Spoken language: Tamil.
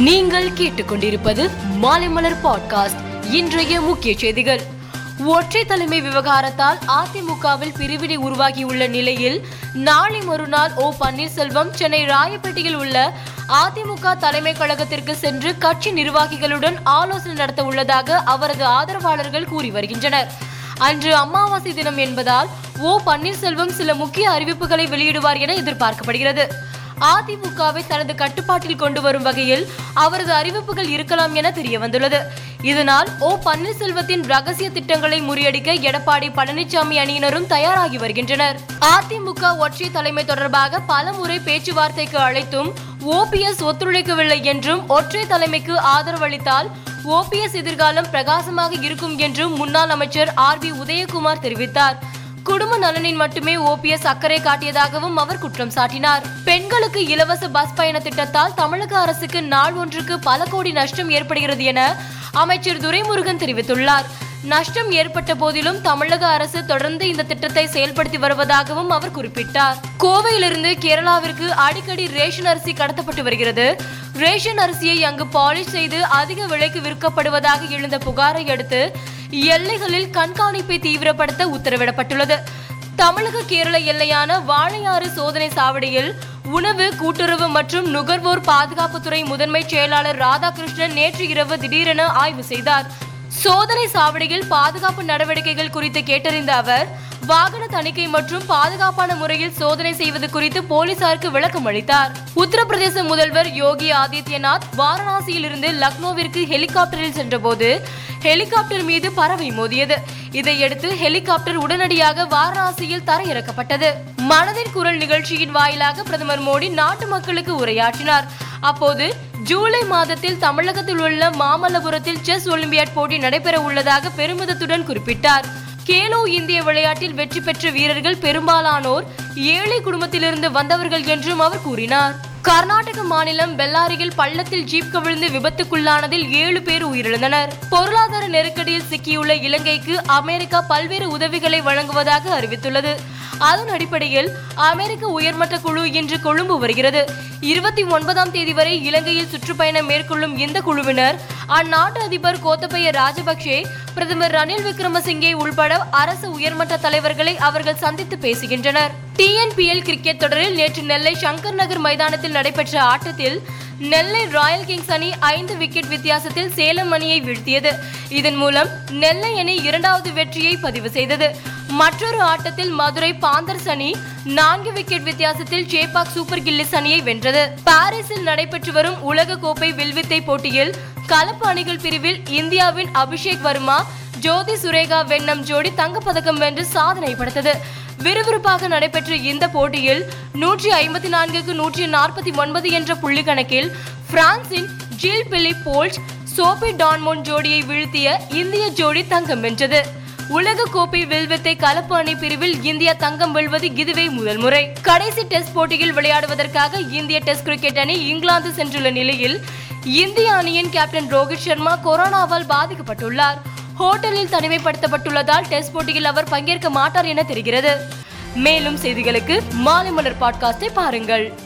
நீங்கள் கேட்டுக்கொண்டிருப்பது மாலைமலர் பாட்காஸ்ட் இன்றைய முக்கிய செய்திகள். ஒற்றை தலைமை விவகாரத்தால் அதிமுகவில் பிரிவினை உருவாகியுள்ள நிலையில் நாளை மறுநாள் ஓ பன்னீர்செல்வம் சென்னை ராயப்பேட்டையில் உள்ள அதிமுக தலைமை கழகத்திற்கு சென்று கட்சி நிர்வாகிகளுடன் ஆலோசனை நடத்த உள்ளதாக அவரது ஆதரவாளர்கள் கூறி வருகின்றனர். அன்று அமாவாசை தினம் என்பதால் ஓ பன்னீர்செல்வம் சில முக்கிய அறிவிப்புகளை வெளியிடுவார் என எதிர்பார்க்கப்படுகிறது. அதிமுகவை தனது கட்டுப்பாட்டில் கொண்டு வரும் வகையில் அவரது அறிவிப்புகள் இருக்கலாம் என தெரிய வந்துள்ளது இதனால் ஓ பன்னீர்செல்வத்தின் ரகசிய திட்டங்களை முறியடிக்க எடப்பாடி பழனிசாமி அணியினரும் தயாராகி வருகின்றனர். அதிமுக ஒற்றை தலைமை தொடர்பாக பலமுறை பேச்சுவார்த்தைக்கு அழைத்தும் ஓபிஎஸ் ஒத்துழைக்கவில்லை என்றும் ஒற்றை தலைமைக்கு ஆதரவளித்தால் ஓபிஎஸ் எதிர்காலம் பிரகாசமாக இருக்கும் என்றும் முன்னாள் அமைச்சர் ஆர் பி உதயகுமார் தெரிவித்தார். குடும்ப நலனில் மட்டுமே ஓபிஎஸ் அக்கறை காட்டியதாகவும் அவர் குற்றம் சாட்டினார். பெண்களுக்கு இலவச பஸ் பயண திட்டத்தால் தமிழக அரசுக்கு நாள் ஒன்றுக்கு பல கோடி நஷ்டம் ஏற்படுகிறது என அமைச்சர் துரைமுருகன் தெரிவித்துள்ளார். நஷ்டம் ஏற்பட்ட போதிலும் தமிழக அரசு தொடர்ந்து இந்த திட்டத்தை செயல்படுத்தி வருவதாகவும் அவர் குறிப்பிட்டார். கோவையிலிருந்து கேரளாவிற்கு அடிக்கடி ரேஷன் அரிசி கடத்தப்பட்டு வருகிறது. ரேஷன் அரிசியை அங்கு பாலிஷ் செய்து அதிக விலைக்கு விற்கப்படுவதாக எழுந்த புகாரை அடுத்து எல்லைகளில் கண்காணிப்பை தீவிரப்படுத்த உத்தரவிடப்பட்டுள்ளது. தமிழக கேரள எல்லையான வாழையாறு சோதனை சாவடியில் உணவு கூட்டுறவு மற்றும் நுகர்வோர் பாதுகாப்புத்துறை முதன்மை செயலாளர் ராதாகிருஷ்ணன் நேற்று இரவு திடீரென ஆய்வு செய்தார். சோதனை சாவடியில் பாதுகாப்பு நடவடிக்கைகள் குறித்து கேட்டறிந்த அவர் வாகன தணிக்கை மற்றும் பாதுகாப்பான முறையில் சோதனை செய்வது குறித்து போலீசாருக்கு விளக்கம் அளித்தார். உத்தரப்பிரதேச முதல்வர் யோகி ஆதித்யநாத் வாரணாசியில் இருந்து லக்னோவிற்கு ஹெலிகாப்டரில் சென்றபோது ஹெலிகாப்டர் மீது பறவை மோதியது. இதையடுத்து ஹெலிகாப்டர் உடனடியாக வாரணாசியில் தரையிறக்கப்பட்டது. மனதின் குரல் நிகழ்ச்சியின் வாயிலாக பிரதமர் மோடி நாட்டு மக்களுக்கு உரையாற்றினார். அப்போது ஜூலை மாதத்தில் தமிழகத்தில் உள்ள மாமல்லபுரத்தில் செஸ் ஒலிம்பியாட் போட்டி நடைபெற உள்ளதாக பெருமிதத்துடன் குறிப்பிட்டார். கேலோ இந்திய விளையாட்டில் வெற்றி பெற்ற வீரர்கள் பெரும்பாலானோர் ஏழை குடும்பத்திலிருந்து வந்தவர்கள் என்றும் அவர் கூறினார். கர்நாடக மாநிலம் பெல்லாரியில் பள்ளத்தில் ஜீப் கவிழ்ந்து விபத்துக்குள்ளானதில் ஏழு பேர் உயிரிழந்தனர். பொருளாதார நெருக்கடியில் சிக்கியுள்ள இலங்கைக்கு அமெரிக்கா பல்வேறு உதவிகளை வழங்குவதாக அறிவித்துள்ளது. அதன் அடிப்படையில் அமெரிக்க உயர்மட்ட குழு இன்று கொழும்பு வருகிறது. இருபத்தி ஒன்பதாம் தேதி வரை இலங்கையில் சுற்றுப்பயணம் மேற்கொள்ளும் இந்த குழுவினர் அந்நாட்டு அதிபர் கோத்தபய ராஜபக்சே பிரதமர் ரணில் விக்ரமசிங்கே உள்பட அரசு உயர்மட்ட தலைவர்களை அவர்கள் சந்தித்து பேசுகின்றனர். டிஎன்பிஎல் கிரிக்கெட் தொடரில் நேற்று நெல்லை சங்கர் நகர் மைதானத்தில் நடைபெற்ற ஆட்டத்தில் நெல்லை ராயல் கிங்ஸ் அணி ஐந்து விக்கெட் வித்தியாசத்தில் சேலம் அணியை வீழ்த்தியது. இதன் மூலம் நெல்லை அணி இரண்டாவது வெற்றியை பதிவு செய்தது. மற்றொரு ஆட்டத்தில் மதுரை பாந்தர்ஸ் அணி நான்கு விக்கெட் வித்தியாசத்தில் ஜேபாக் சூப்பர் கில்லிஸ் அணியை வென்றது. பாரிஸில் நடைபெற்று வரும் உலக கோப்பை வில்வித்தை போட்டியில் கலப்பு அணிகள் பிரிவில் இந்தியாவின் அபிஷேக் வர்மா ஜோதி சுரேகா வெண்ணம் ஜோடி தங்கப்பதக்கம் வென்று சாதனை படைத்தது விறுவிறுப்பாக நடைபெற்ற இந்த போட்டியில் நூற்றி ஐம்பத்தி நான்குக்கு நூற்றி நாற்பத்தி ஒன்பது என்ற புள்ளி கணக்கில் பிரான்சின் ஜில் பிலிப் போல்ட் சோபி டான்மோன் ஜோடியை வீழ்த்திய இந்திய ஜோடி தங்கம் வென்றது. உலக கோப்பை வில்வித்தை கலப்பு அணி பிரிவில் இந்தியா தங்கம் வெல்வது இதுவே முதல் முறை. கடைசி டெஸ்ட் போட்டியில் விளையாடுவதற்காக இந்திய டெஸ்ட் கிரிக்கெட் அணி இங்கிலாந்து சென்றுள்ள நிலையில் இந்திய அணியின் கேப்டன் ரோஹித் சர்மா கொரோனாவால் பாதிக்கப்பட்டுள்ளார். ஹோட்டலில் தனிமைப்படுத்தப்பட்டுள்ளதால் டெஸ்ட் போட்டியில் அவர் பங்கேற்க மாட்டார் என தெரிகிறது. மேலும் செய்திகளுக்கு மாலை மலர் பாட்காஸ்டை பாருங்கள்.